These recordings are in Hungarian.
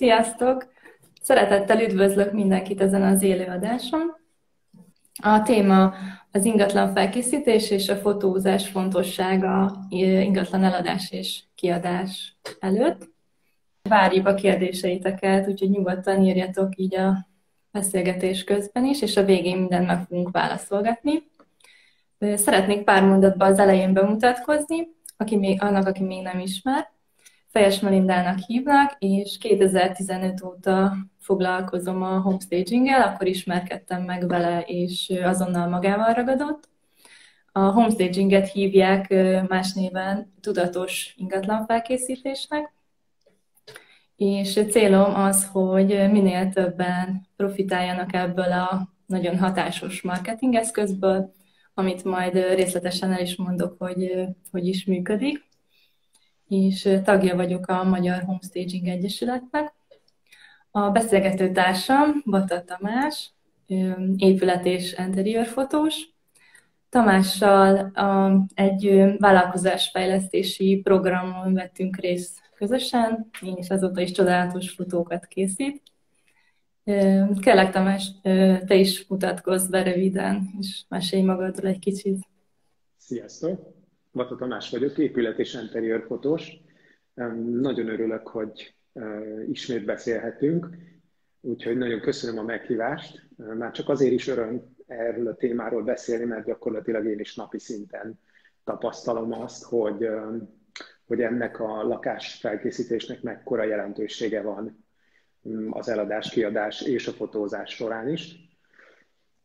Sziasztok! Szeretettel üdvözlök mindenkit ezen az élőadáson. A téma az ingatlan felkészítés és a fotózás fontossága ingatlan eladás és kiadás előtt. Várjuk a kérdéseiteket, úgyhogy nyugodtan írjatok így a beszélgetés közben is, és a végén mindent meg fogunk válaszolgatni. Szeretnék pár mondatban az elején bemutatkozni, aki még, annak, aki még nem ismer. Fejes Melindának hívnak, és 2015 óta foglalkozom a homestaging-el, akkor ismerkedtem meg vele, és azonnal magával ragadott. A homestaginget hívják más néven tudatos ingatlan felkészítésnek, és célom az, hogy minél többen profitáljanak ebből a nagyon hatásos marketing eszközből, amit majd részletesen el is mondok, hogy hogy is működik. És tagja vagyok a Magyar Homestaging Egyesületnek. A beszélgető társam Bata Tamás, épület és fotós. Tamással egy vállalkozásfejlesztési programon vettünk részt közösen, én is azóta is csodálatos fotókat készít. Kérlek Tamás, te is mutatkozz be röviden, és mesélj magadról egy kicsit. Sziasztok! Vata Tamás vagyok, épület és fotós. Nagyon örülök, hogy ismét beszélhetünk, úgyhogy nagyon köszönöm a meghívást. Már csak azért is öröm erről a témáról beszélni, mert gyakorlatilag én is napi szinten tapasztalom azt, hogy, hogy ennek a lakás felkészítésnek mekkora jelentősége van az eladás, kiadás és a fotózás során is.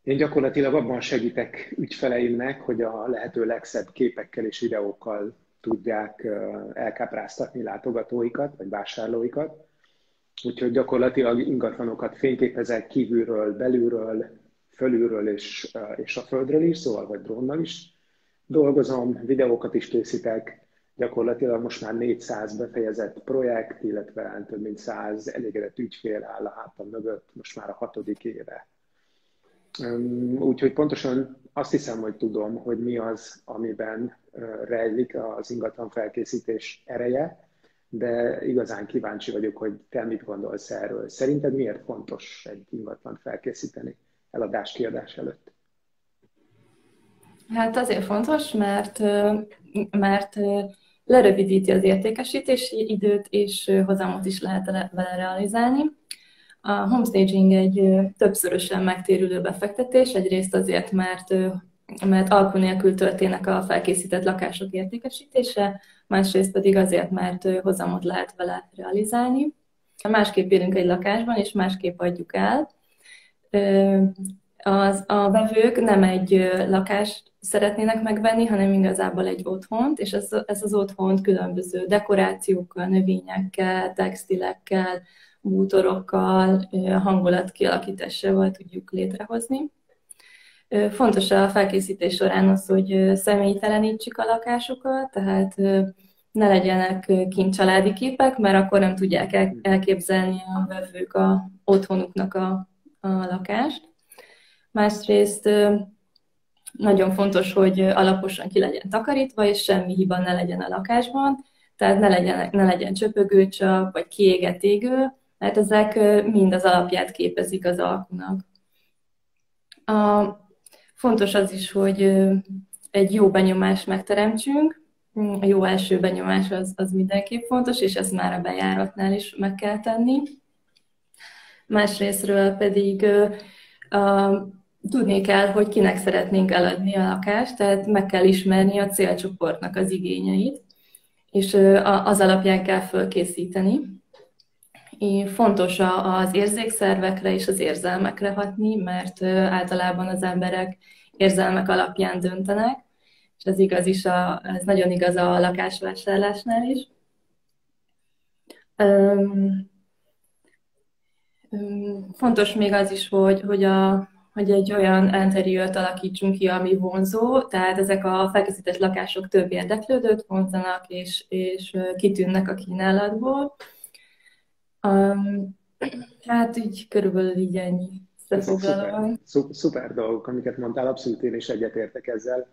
Én gyakorlatilag abban segítek ügyfeleimnek, hogy a lehető legszebb képekkel és videókkal tudják elkápráztatni látogatóikat, vagy vásárlóikat. Úgyhogy gyakorlatilag ingatlanokat fényképezek kívülről, belülről, fölülről és, és a földről is, szóval vagy drónnal is dolgozom, videókat is készítek, gyakorlatilag most már 400 befejezett projekt, illetve több mint 100 elégedett ügyfél áll a hátam mögött, most már a hatodik éve. Úgyhogy pontosan azt hiszem, hogy tudom, hogy mi az, amiben rejlik az ingatlan felkészítés ereje, de igazán kíváncsi vagyok, hogy te mit gondolsz erről. Szerinted miért fontos egy ingatlan felkészíteni eladás-kiadás előtt? Hát azért fontos, mert, mert lerövidíti az értékesítési időt, és hozamot is lehet vele realizálni. A homestaging egy többszörösen megtérülő befektetés, egyrészt azért, mert mert alkú nélkül történnek a felkészített lakások értékesítése, másrészt pedig azért, mert hozamot lehet vele realizálni. Másképp élünk egy lakásban, és másképp adjuk el. Az, a vevők nem egy lakást szeretnének megvenni, hanem igazából egy otthont, és ez, ez az otthont különböző dekorációkkal, növényekkel, textilekkel, bútorokkal, hangulat kialakításával tudjuk létrehozni. Fontos a felkészítés során az, hogy személytelenítsük a lakásokat, tehát ne legyenek kint családi képek, mert akkor nem tudják elképzelni a vevők a otthonuknak a, a lakást. Másrészt nagyon fontos, hogy alaposan ki legyen takarítva, és semmi hiba ne legyen a lakásban, tehát ne legyen, ne legyen csöpögőcsap, vagy kiégett égő, mert ezek mind az alapját képezik az alkunak. A, fontos az is, hogy egy jó benyomást megteremtsünk, a jó első benyomás az, az mindenképp fontos, és ezt már a bejáratnál is meg kell tenni. Másrésztről pedig a, tudni kell, hogy kinek szeretnénk eladni a lakást, tehát meg kell ismerni a célcsoportnak az igényeit, és az alapján kell fölkészíteni. Fontos az érzékszervekre és az érzelmekre hatni, mert általában az emberek érzelmek alapján döntenek, és ez igaz is, a, ez nagyon igaz a lakásvásárlásnál is. Fontos még az is, hogy, hogy, a, hogy egy olyan interiőrt alakítsunk ki, ami vonzó, tehát ezek a felkészített lakások több érdeklődőt vonzanak, és, és kitűnnek a kínálatból. Um, hát így körülbelül így ennyi. Szuper, szuper dolgok, amiket mondtál, abszolút én is egyetértek ezzel.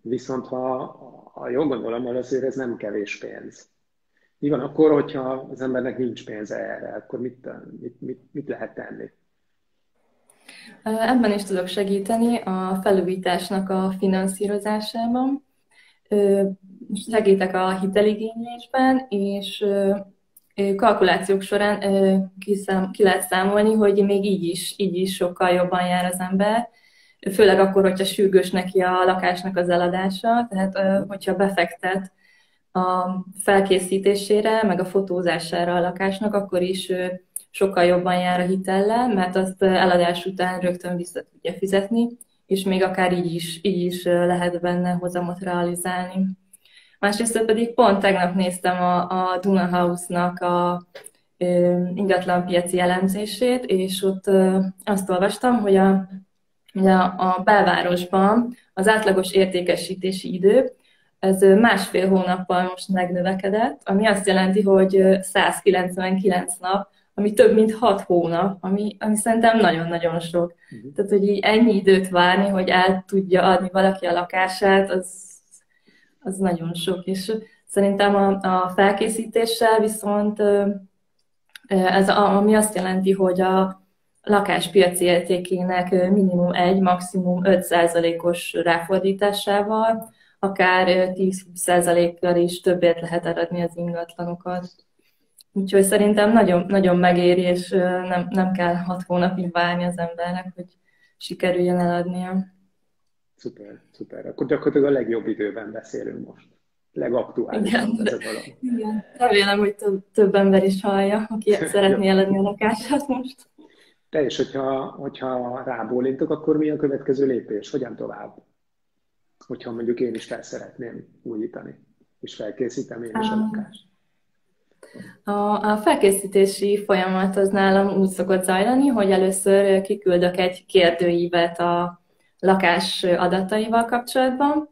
Viszont ha, ha jól gondolom, azért ez nem kevés pénz. Mi van akkor, hogyha az embernek nincs pénze erre, akkor mit, mit, mit, mit lehet tenni? Ebben is tudok segíteni a felújításnak a finanszírozásában. Segítek a hiteligénylésben, és kalkulációk során ki lehet számolni, hogy még így is, így is sokkal jobban jár az ember, főleg akkor, hogyha sürgős neki a lakásnak az eladása, tehát hogyha befektet a felkészítésére, meg a fotózására a lakásnak, akkor is sokkal jobban jár a hitellel, mert azt eladás után rögtön vissza tudja fizetni, és még akár így is, így is lehet benne hozamot realizálni. Másrészt pedig pont tegnap néztem a, a Duna House-nak a ingatlanpiaci elemzését, és ott azt olvastam, hogy a, a, a belvárosban az átlagos értékesítési idő ez másfél hónappal most megnövekedett, ami azt jelenti, hogy 199 nap, ami több mint 6 hónap, ami, ami szerintem nagyon-nagyon sok. Uh-huh. Tehát, hogy így ennyi időt várni, hogy el tudja adni valaki a lakását, az, az nagyon sok. És szerintem a, a felkészítéssel viszont ez ami azt jelenti, hogy a lakáspiaci értékének minimum egy, maximum 5%-os ráfordításával akár 10-20%-kal is többért lehet eredni az ingatlanokat. Úgyhogy szerintem nagyon, nagyon megéri, és nem, nem kell hat hónapig várni az embernek, hogy sikerüljön eladnia. Szuper, szuper. Akkor gyakorlatilag a legjobb időben beszélünk most. Legaktuálisabb ez a dolog. Igen, remélem, hogy több, több ember is hallja, aki szeretné eladni a lakását most. Te is, hogyha, hogyha rábólintok, akkor mi a következő lépés? Hogyan tovább? hogyha mondjuk én is fel szeretném újítani, és felkészítem én is a lakást. A, a felkészítési folyamat az nálam úgy szokott zajlani, hogy először kiküldök egy kérdőívet a lakás adataival kapcsolatban,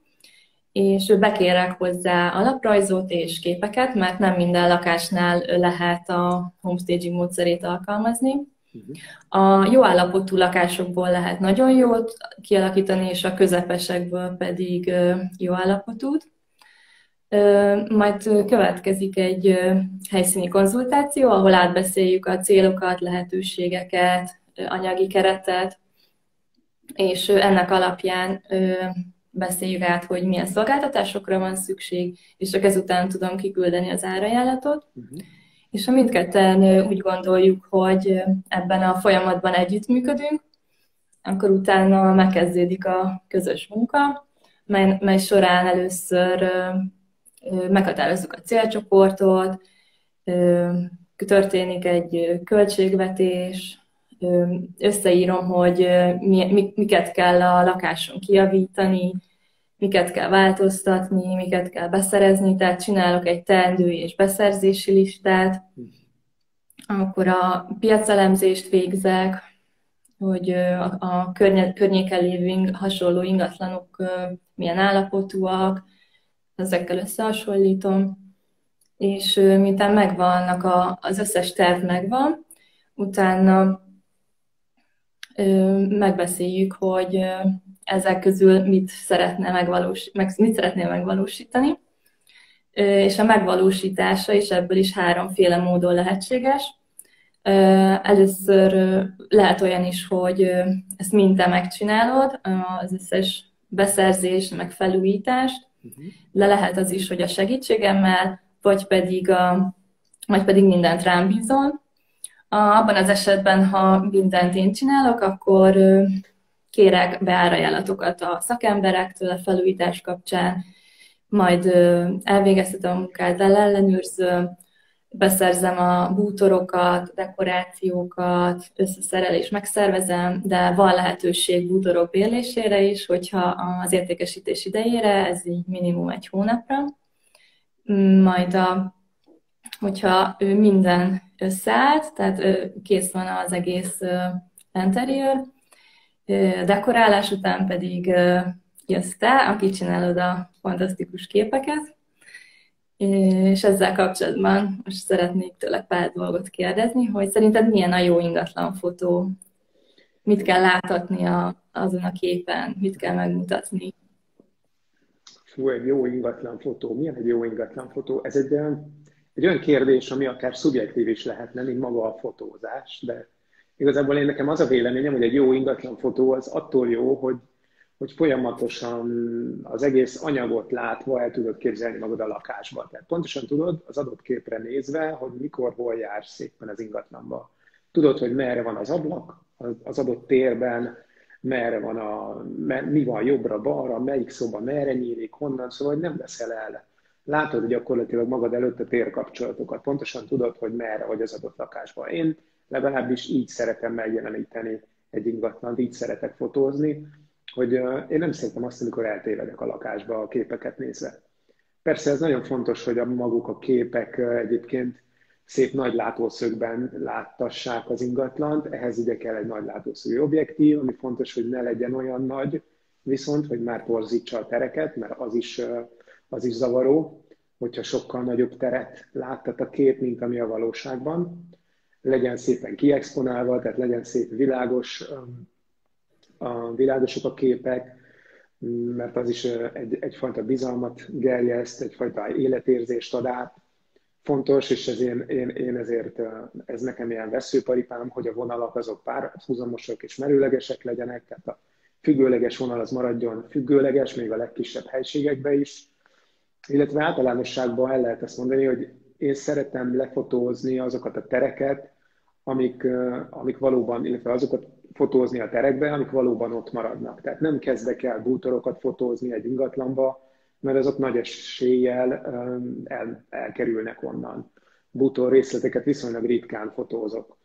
és bekérek hozzá alaprajzot és képeket, mert nem minden lakásnál lehet a homestaging módszerét alkalmazni. A jó állapotú lakásokból lehet nagyon jót kialakítani, és a közepesekből pedig jó állapotút. Majd következik egy helyszíni konzultáció, ahol átbeszéljük a célokat, lehetőségeket, anyagi keretet, és ennek alapján beszéljük át, hogy milyen szolgáltatásokra van szükség, és csak ezután tudom kiküldeni az árajánlatot. Uh-huh és ha mindketten úgy gondoljuk, hogy ebben a folyamatban együttműködünk, akkor utána megkezdődik a közös munka, mely, mely során először meghatározzuk a célcsoportot, történik egy költségvetés, összeírom, hogy miket kell a lakáson kiavítani, miket kell változtatni, miket kell beszerezni, tehát csinálok egy teendő és beszerzési listát, akkor a piacelemzést végzek, hogy a környéken lévő hasonló ingatlanok milyen állapotúak, ezekkel összehasonlítom, és miután megvannak, a, az összes terv megvan, utána megbeszéljük, hogy ezek közül mit szeretne megvalós, meg, mit szeretnél megvalósítani. És a megvalósítása is ebből is háromféle módon lehetséges. Először lehet olyan is, hogy ezt mind te megcsinálod, az összes beszerzés, meg felújítást, de lehet az is, hogy a segítségemmel, vagy pedig, a, vagy pedig mindent rám bízol. Abban az esetben, ha mindent én csinálok, akkor kérek beárajánlatokat a szakemberektől a felújítás kapcsán, majd elvégeztetem a munkát, ellenőrzöm, beszerzem a bútorokat, dekorációkat, összeszerelés megszervezem, de van lehetőség bútorok bérlésére is, hogyha az értékesítés idejére, ez így minimum egy hónapra. Majd a, hogyha minden összeállt, tehát kész van az egész interior, dekorálás után pedig jössz te, aki csinálod a fantasztikus képeket, és ezzel kapcsolatban most szeretnék tőle pár dolgot kérdezni, hogy szerinted milyen a jó ingatlan fotó? Mit kell láthatni a, azon a képen? Mit kell megmutatni? Fú, egy jó ingatlan fotó. Milyen egy jó ingatlan fotó? Ez egy, egy olyan kérdés, ami akár szubjektív is lehetne, mint maga a fotózás, de igazából én nekem az a véleményem, hogy egy jó ingatlan fotó az attól jó, hogy, hogy folyamatosan az egész anyagot látva el tudod képzelni magad a lakásba. Tehát pontosan tudod az adott képre nézve, hogy mikor, hol jársz szépen az ingatlanba. Tudod, hogy merre van az ablak az adott térben, merre van a, mi van jobbra-balra, melyik szoba merre nyílik, honnan, szóval nem veszel el. Látod gyakorlatilag magad előtt a térkapcsolatokat, pontosan tudod, hogy merre vagy az adott lakásban. Én legalábbis így szeretem megjeleníteni egy ingatlant, így szeretek fotózni, hogy én nem szeretem azt, amikor eltévedek a lakásba a képeket nézve. Persze ez nagyon fontos, hogy a maguk a képek egyébként szép nagy látószögben láttassák az ingatlant, ehhez ugye kell egy nagy látószögű objektív, ami fontos, hogy ne legyen olyan nagy, viszont, hogy már torzítsa a tereket, mert az is, az is zavaró, hogyha sokkal nagyobb teret láttat a kép, mint ami a valóságban. Legyen szépen kiexponálva, tehát legyen szép világos, a világosok a képek, mert az is egy, egyfajta bizalmat gerjeszt, egyfajta életérzést ad át, fontos, és ez én, én, én ezért, ez nekem ilyen veszőparipám, hogy a vonalak azok párhuzamosak és merőlegesek legyenek, tehát a függőleges vonal az maradjon függőleges, még a legkisebb helységekbe is, illetve általánosságban el lehet azt mondani, hogy én szeretem lefotózni azokat a tereket, amik, amik valóban, illetve azokat fotózni a terekbe, amik valóban ott maradnak. Tehát nem kezdek el bútorokat fotózni egy ingatlanba, mert azok nagy eséllyel el, elkerülnek onnan. Bútor részleteket viszonylag ritkán fotózok,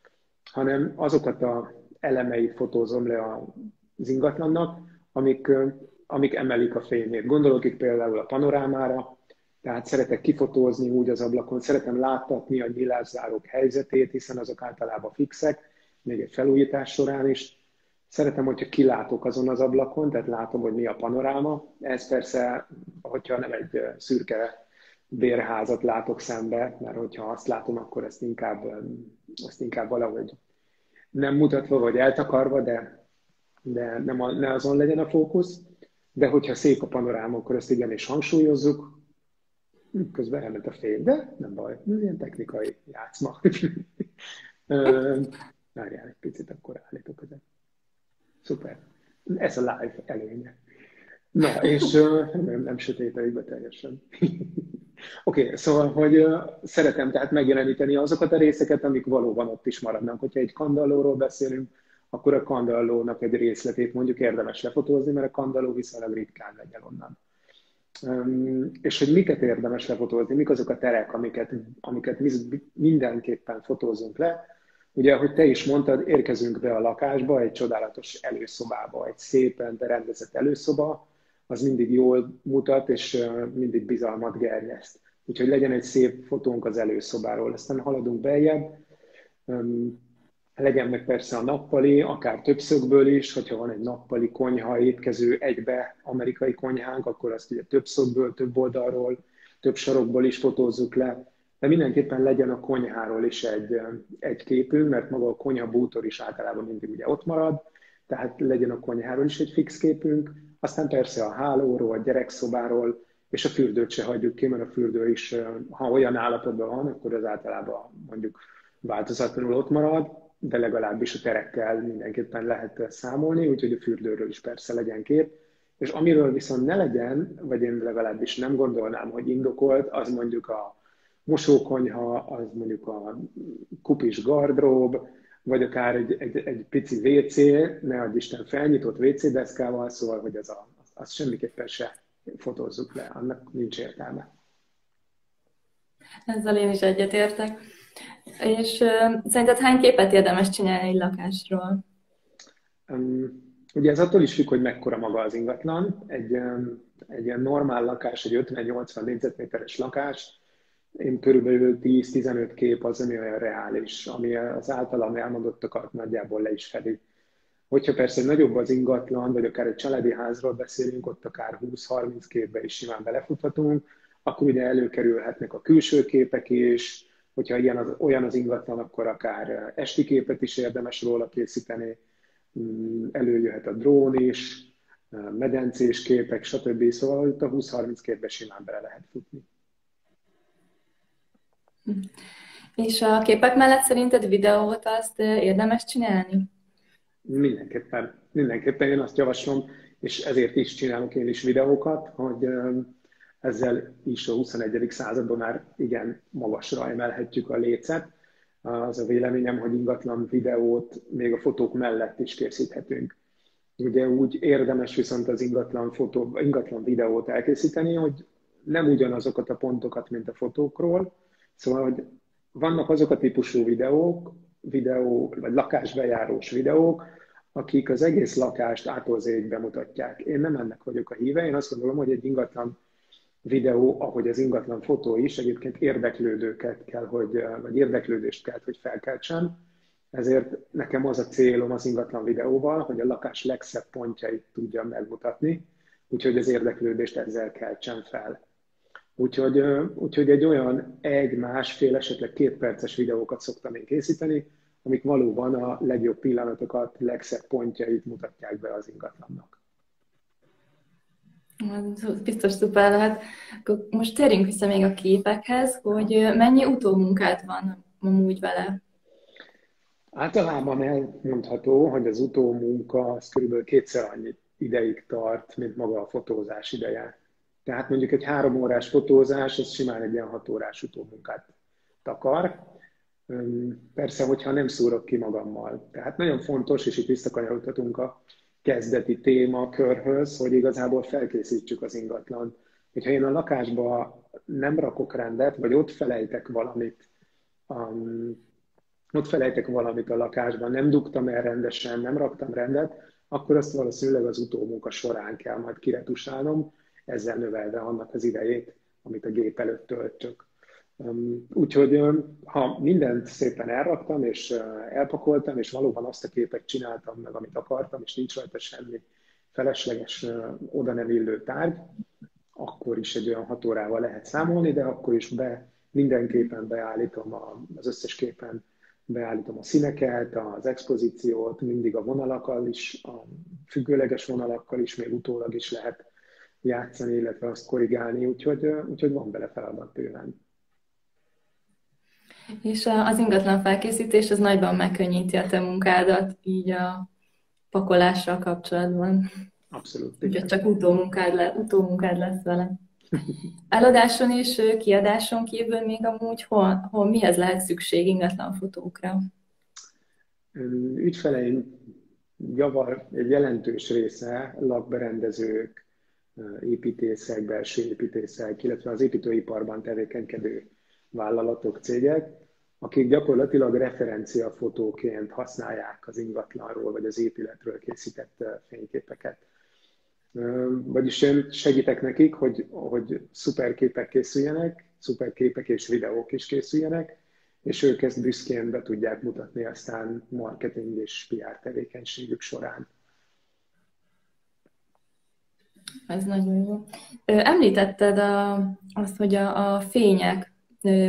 hanem azokat a elemeit fotózom le az ingatlannak, amik, amik emelik a fényét. Gondolok itt például a panorámára, tehát szeretek kifotózni úgy az ablakon, szeretem láttatni a nyilászárók helyzetét, hiszen azok általában fixek, még egy felújítás során is, Szeretem, hogyha kilátok azon az ablakon, tehát látom, hogy mi a panoráma. Ez persze, hogyha nem egy szürke bérházat látok szembe, mert hogyha azt látom, akkor ezt inkább, azt inkább valahogy nem mutatva vagy eltakarva, de, de nem a, ne azon legyen a fókusz. De hogyha szép a panoráma, akkor ezt igenis hangsúlyozzuk. Közben elment a fény, de nem baj, ilyen technikai játszma. Várjál egy picit, akkor állítok ezeket. Szuper. Ez a live előnye. Na, és nem, nem sötétedik be teljesen. Oké, okay, szóval, hogy szeretem tehát megjeleníteni azokat a részeket, amik valóban ott is maradnak. Hogyha egy kandallóról beszélünk, akkor a kandallónak egy részletét mondjuk érdemes lefotózni, mert a kandalló viszonylag ritkán legyen onnan. És hogy miket érdemes lefotózni, mik azok a terek, amiket, amiket mindenképpen fotózunk le, Ugye, ahogy te is mondtad, érkezünk be a lakásba, egy csodálatos előszobába, egy szépen berendezett előszoba, az mindig jól mutat, és mindig bizalmat gerjeszt. Úgyhogy legyen egy szép fotónk az előszobáról. Aztán haladunk beljebb, legyen meg persze a nappali, akár többszögből is, hogyha van egy nappali konyha, étkező egybe amerikai konyhánk, akkor azt ugye többszögből, több oldalról, több sarokból is fotózzuk le. De mindenképpen legyen a konyháról is egy, egy képünk, mert maga a konyha bútor is általában mindig ugye ott marad, tehát legyen a konyháról is egy fix képünk, aztán persze a hálóról, a gyerekszobáról, és a fürdőt se hagyjuk ki, mert a fürdő is, ha olyan állapotban van, akkor az általában mondjuk változatlanul ott marad, de legalábbis a terekkel mindenképpen lehet számolni, úgyhogy a fürdőről is persze legyen kép. És amiről viszont ne legyen, vagy én legalábbis nem gondolnám, hogy indokolt, az mondjuk a, mosókonyha, az mondjuk a kupis gardrób, vagy akár egy, egy, egy pici WC, ne adj Isten felnyitott WC deszkával, szóval, hogy az, a, az semmiképpen se fotózzuk le, annak nincs értelme. Ezzel én is egyetértek. És szerinted hány képet érdemes csinálni egy lakásról? Um, ugye ez attól is függ, hogy mekkora maga az ingatlan. Egy, egy ilyen normál lakás, egy 50-80 négyzetméteres lakás, én körülbelül 10-15 kép az, ami olyan reális, ami az általam elmondottakat nagyjából le is fedi. Hogyha persze nagyobb az ingatlan, vagy akár egy családi házról beszélünk, ott akár 20-30 képbe is simán belefuthatunk, akkor ugye előkerülhetnek a külső képek is, hogyha ilyen az, olyan az ingatlan, akkor akár esti képet is érdemes róla készíteni, mm, előjöhet a drón is, medencés képek, stb. Szóval itt a 20-30 képbe simán bele lehet futni. És a képek mellett szerinted videót azt érdemes csinálni? Mindenképpen. Mindenképpen én azt javaslom, és ezért is csinálok én is videókat, hogy ezzel is a 21. században már igen magasra emelhetjük a lécet. Az a véleményem, hogy ingatlan videót még a fotók mellett is készíthetünk. Ugye úgy érdemes viszont az ingatlan, fotó, ingatlan videót elkészíteni, hogy nem ugyanazokat a pontokat, mint a fotókról. Szóval, hogy vannak azok a típusú videók, videó, vagy lakásbejárós videók, akik az egész lakást ától bemutatják. Én nem ennek vagyok a híve, én azt gondolom, hogy egy ingatlan videó, ahogy az ingatlan fotó is, egyébként érdeklődőket kell, hogy, vagy érdeklődést kell, hogy felkeltsen. Ezért nekem az a célom az ingatlan videóval, hogy a lakás legszebb pontjait tudjam megmutatni, úgyhogy az érdeklődést ezzel keltsen fel. Úgyhogy, úgyhogy egy olyan egy, másfél, esetleg két videókat szoktam én készíteni, amik valóban a legjobb pillanatokat, legszebb pontjait mutatják be az ingatlannak. Biztos szuper lehet. Most térjünk vissza még a képekhez, hogy mennyi utómunkát van amúgy vele? Általában elmondható, hogy az utómunka az kb. kétszer annyi ideig tart, mint maga a fotózás ideje. Tehát mondjuk egy három órás fotózás, az simán egy ilyen hat órás utómunkát takar. Persze, hogyha nem szúrok ki magammal. Tehát nagyon fontos, és itt visszakanyarodhatunk a kezdeti témakörhöz, hogy igazából felkészítsük az ingatlan. Hogyha én a lakásba nem rakok rendet, vagy ott felejtek valamit, um, ott felejtek valamit a lakásban, nem dugtam el rendesen, nem raktam rendet, akkor azt valószínűleg az utómunka során kell majd kiretusálnom, ezzel növelve annak az idejét, amit a gép előtt töltök. Úgyhogy ha mindent szépen elraktam, és elpakoltam, és valóban azt a képet csináltam meg, amit akartam, és nincs rajta semmi felesleges, oda nem illő tárgy, akkor is egy olyan hat órával lehet számolni, de akkor is be, mindenképpen beállítom a, az összes képen beállítom a színeket, az expozíciót, mindig a vonalakkal is, a függőleges vonalakkal is, még utólag is lehet játszani, illetve azt korrigálni, úgyhogy, úgyhogy van bele feladat bőven. És az ingatlan felkészítés az nagyban megkönnyíti a te munkádat, így a pakolással kapcsolatban. Abszolút. Úgyhogy csak utómunkád, le, utómunkád lesz vele. Eladáson és kiadáson kívül még amúgy hol, hol mihez lehet szükség ingatlan fotókra? Ügyfeleim javar egy jelentős része lakberendezők, építészek, belső építészek, illetve az építőiparban tevékenykedő vállalatok, cégek, akik gyakorlatilag referenciafotóként használják az ingatlanról vagy az épületről készített fényképeket. Vagyis én segítek nekik, hogy, hogy szuper képek készüljenek, szuper képek és videók is készüljenek, és ők ezt büszkén be tudják mutatni aztán marketing és PR tevékenységük során. Ez nagyon jó. Említetted a, azt, hogy a, a fények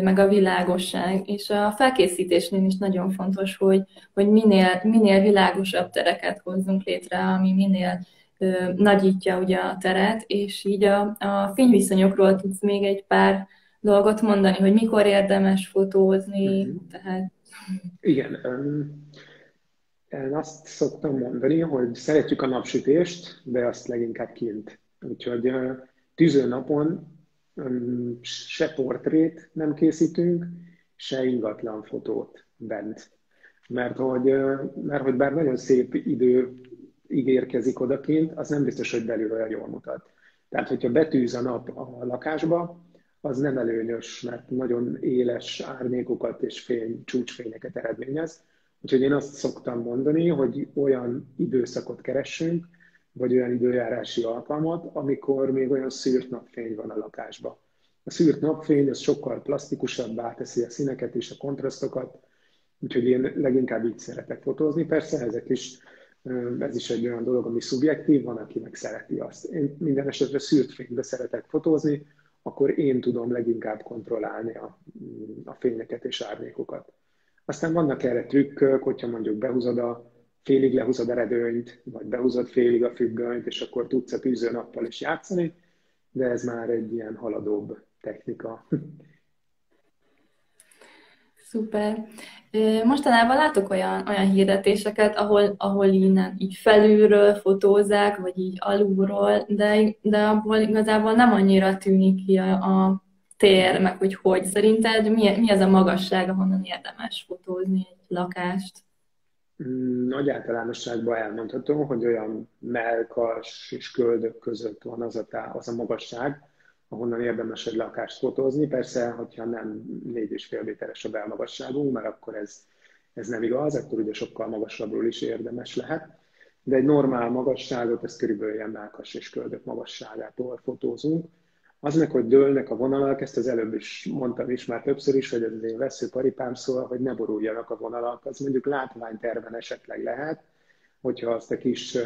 meg a világosság. És a felkészítésnél is nagyon fontos, hogy, hogy minél, minél világosabb tereket hozzunk létre, ami minél ö, nagyítja ugye a teret, és így a, a fényviszonyokról tudsz még egy pár dolgot mondani, hogy mikor érdemes fotózni, mm-hmm. tehát... Igen, én azt szoktam mondani, hogy szeretjük a napsütést, de azt leginkább kint. Úgyhogy tűző napon se portrét nem készítünk, se ingatlan fotót bent. Mert hogy, mert hogy bár nagyon szép idő ígérkezik odakint, az nem biztos, hogy belül olyan jól mutat. Tehát, hogyha betűz a nap a lakásba, az nem előnyös, mert nagyon éles árnyékokat és fény, csúcsfényeket eredményez. Úgyhogy én azt szoktam mondani, hogy olyan időszakot keressünk, vagy olyan időjárási alkalmat, amikor még olyan szűrt napfény van a lakásban. A szűrt napfény az sokkal plastikusabbá teszi a színeket és a kontrasztokat, úgyhogy én leginkább így szeretek fotózni. Persze ezek is, ez is egy olyan dolog, ami szubjektív, van, aki meg szereti azt. Én minden esetre szűrt fénybe szeretek fotózni, akkor én tudom leginkább kontrollálni a, a fényeket és árnyékokat. Aztán vannak erre trükkök, hogyha mondjuk behúzod a félig lehúzod a redőnyt, vagy behúzod félig a függönyt, és akkor tudsz a tűzőnappal is játszani, de ez már egy ilyen haladóbb technika. Szuper. Mostanában látok olyan, olyan hirdetéseket, ahol, ahol innen így felülről fotózzák, vagy így alulról, de, de abból igazából nem annyira tűnik ki a, a tér, meg hogy hogy. Szerinted mi, mi az a magasság, ahonnan érdemes fotózni egy lakást? Mm, nagy általánosságban elmondható, hogy olyan melkas és köldök között van az a, tá, az a magasság, ahonnan érdemes egy lakást fotózni. Persze, hogyha nem 4,5 méteres a belmagasságunk, mert akkor ez, ez nem igaz, akkor ugye sokkal magasabbról is érdemes lehet. De egy normál magasságot, ez körülbelül ilyen melkas és köldök magasságától fotózunk. Az meg, hogy dőlnek a vonalak, ezt az előbb is mondtam is már többször is, hogy az én veszőparipám szól, hogy ne boruljanak a vonalak. Az mondjuk látványterven esetleg lehet, hogyha azt a kis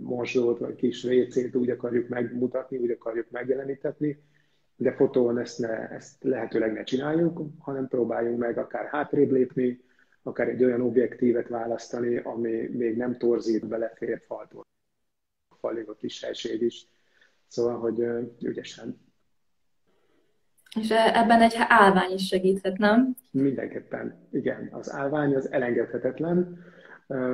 mosdót vagy kis WC-t úgy akarjuk megmutatni, úgy akarjuk megjelenítetni, de fotón ezt, ne, ezt lehetőleg ne csináljuk, hanem próbáljunk meg akár hátrébb lépni, akár egy olyan objektívet választani, ami még nem torzít, belefér faltól. Falig a kis helység is. Szóval, hogy ügyesen. És e, ebben egy állvány is segíthet, nem? Mindenképpen, igen. Az állvány az elengedhetetlen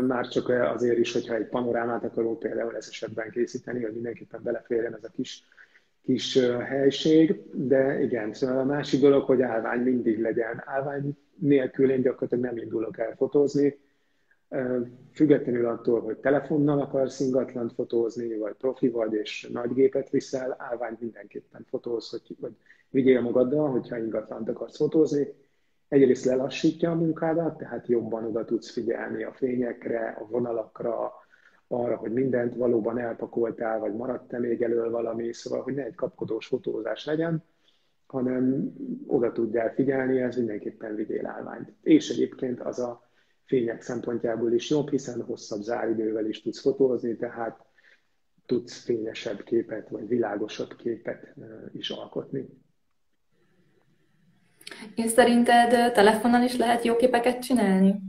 már csak azért is, hogyha egy panorámát akarunk például ez esetben készíteni, hogy mindenképpen beleférjen ez a kis, kis helység, de igen, szóval a másik dolog, hogy állvány mindig legyen. Állvány nélkül én gyakorlatilag nem indulok el fotózni, függetlenül attól, hogy telefonnal akarsz ingatlant fotózni, vagy profi vagy, és nagy gépet viszel, állványt mindenképpen fotóz, hogy, hogy vigyél magaddal, hogyha ingatlant akarsz fotózni, egyrészt lelassítja a munkádat, tehát jobban oda tudsz figyelni a fényekre, a vonalakra, arra, hogy mindent valóban elpakoltál, vagy maradt-e még elől valami, szóval, hogy ne egy kapkodós fotózás legyen, hanem oda tudjál figyelni, ez mindenképpen vigyél állványt. És egyébként az a fények szempontjából is jobb, hiszen hosszabb záridővel is tudsz fotózni, tehát tudsz fényesebb képet, vagy világosabb képet is alkotni. És szerinted telefonnal is lehet jó képeket csinálni?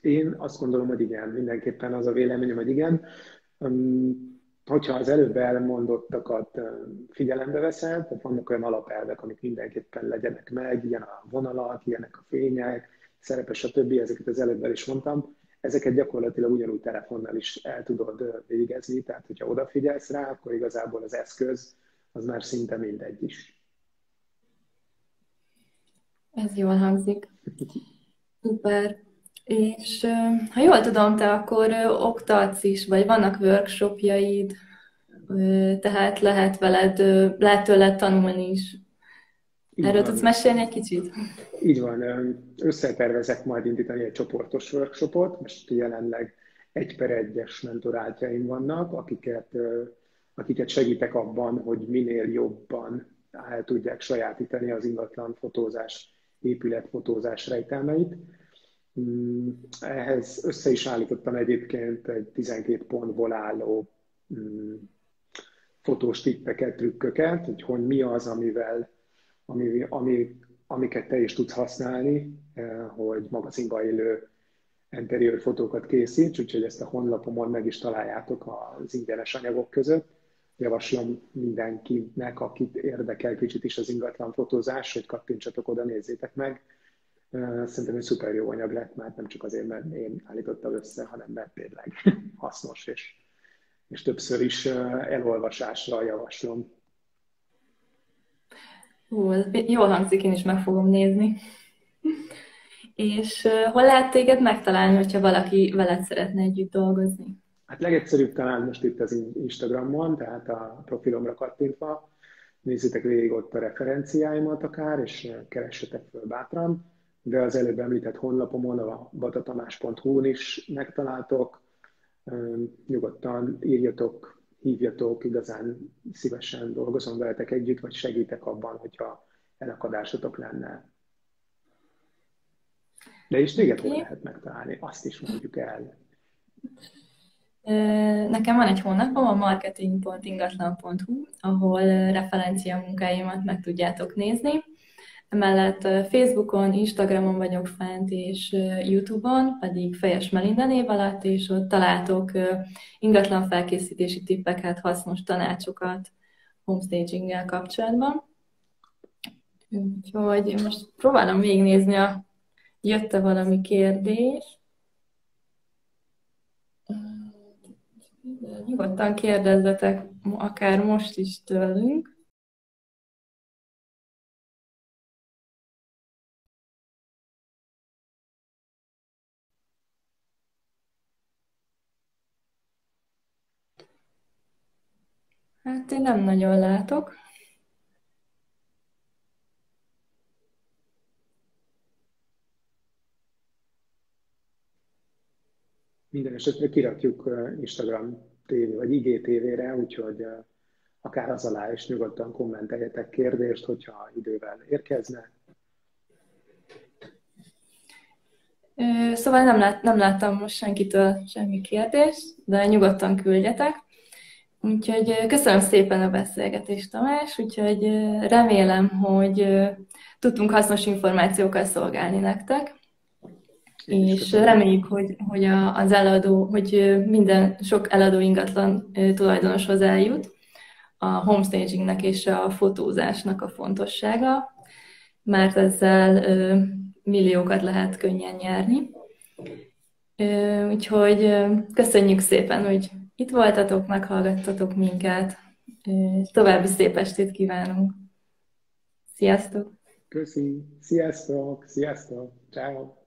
Én azt gondolom, hogy igen, mindenképpen az a véleményem, hogy igen. Hogyha az előbb elmondottakat figyelembe veszel, tehát vannak olyan alapelvek, amik mindenképpen legyenek meg, ilyen a vonalak, ilyenek a fények, szerepes a többi, ezeket az előbb el is mondtam, ezeket gyakorlatilag ugyanúgy telefonnal is el tudod végezni, tehát hogyha odafigyelsz rá, akkor igazából az eszköz az már szinte mindegy is. Ez jól hangzik. Szuper. És ha jól tudom, te akkor oktatsz is, vagy vannak workshopjaid, tehát lehet veled, lehet tőled tanulni is. Így Erről van. tudsz mesélni egy kicsit? Így van. Összetervezek majd indítani egy csoportos workshopot. Most jelenleg egy per egyes mentoráltjaim vannak, akiket, akiket segítek abban, hogy minél jobban el tudják sajátítani az ingatlan fotózás épületfotózás rejtelmeit. Mm, ehhez össze is állítottam egyébként egy 12 pontból álló mm, fotós tippeket, trükköket, hogy, hogy mi az, amivel, ami, ami, amiket te is tudsz használni, eh, hogy magazinba élő interiőr fotókat készíts, úgyhogy ezt a honlapomon meg is találjátok az ingyenes anyagok között javaslom mindenkinek, akit érdekel kicsit is az ingatlan fotózás, hogy kattintsatok oda, nézzétek meg. Szerintem egy szuper jó anyag lett, mert nem csak azért, mert én állítottam össze, hanem mert tényleg hasznos, és, és többször is elolvasásra javaslom. Hú, ez jól hangzik, én is meg fogom nézni. És hol lehet téged megtalálni, hogyha valaki veled szeretne együtt dolgozni? Hát legegyszerűbb talán most itt az Instagramon, tehát a profilomra kattintva, nézzétek végig ott a referenciáimat akár, és keressetek föl bátran, de az előbb említett honlapomon, a batatamás.hu-n is megtaláltok, nyugodtan írjatok, hívjatok, igazán szívesen dolgozom veletek együtt, vagy segítek abban, hogyha elakadásotok lenne. De is téged hol lehet megtalálni, azt is mondjuk el. Nekem van egy honlapom, a marketing.ingatlan.hu, ahol referencia munkáimat meg tudjátok nézni. Emellett Facebookon, Instagramon vagyok fent, és YouTube-on pedig Fejes Melinda név alatt, és ott találtok ingatlan felkészítési tippeket, hasznos tanácsokat homestaging kapcsolatban. Úgyhogy most próbálom végignézni, a... jött-e valami kérdés. Nyugodtan kérdezzetek akár most is tőlünk. Hát én nem nagyon látok. Minden esetre kirakjuk Instagram TV vagy IGTV-re, úgyhogy akár az alá is nyugodtan kommenteljetek kérdést, hogyha idővel érkezne. Szóval nem, lát, nem láttam most senkitől semmi kérdést, de nyugodtan küldjetek. Úgyhogy köszönöm szépen a beszélgetést, Tamás, úgyhogy remélem, hogy tudtunk hasznos információkkal szolgálni nektek, Én és reméljük, hogy, hogy az eladó, hogy minden, sok eladó ingatlan tulajdonoshoz eljut. A homestagingnek és a fotózásnak a fontossága, mert ezzel milliókat lehet könnyen nyerni. Úgyhogy köszönjük szépen, hogy itt voltatok, meghallgattatok minket. További szép estét kívánunk. Sziasztok! Köszi! Sziasztok! Sziasztok! Ciao.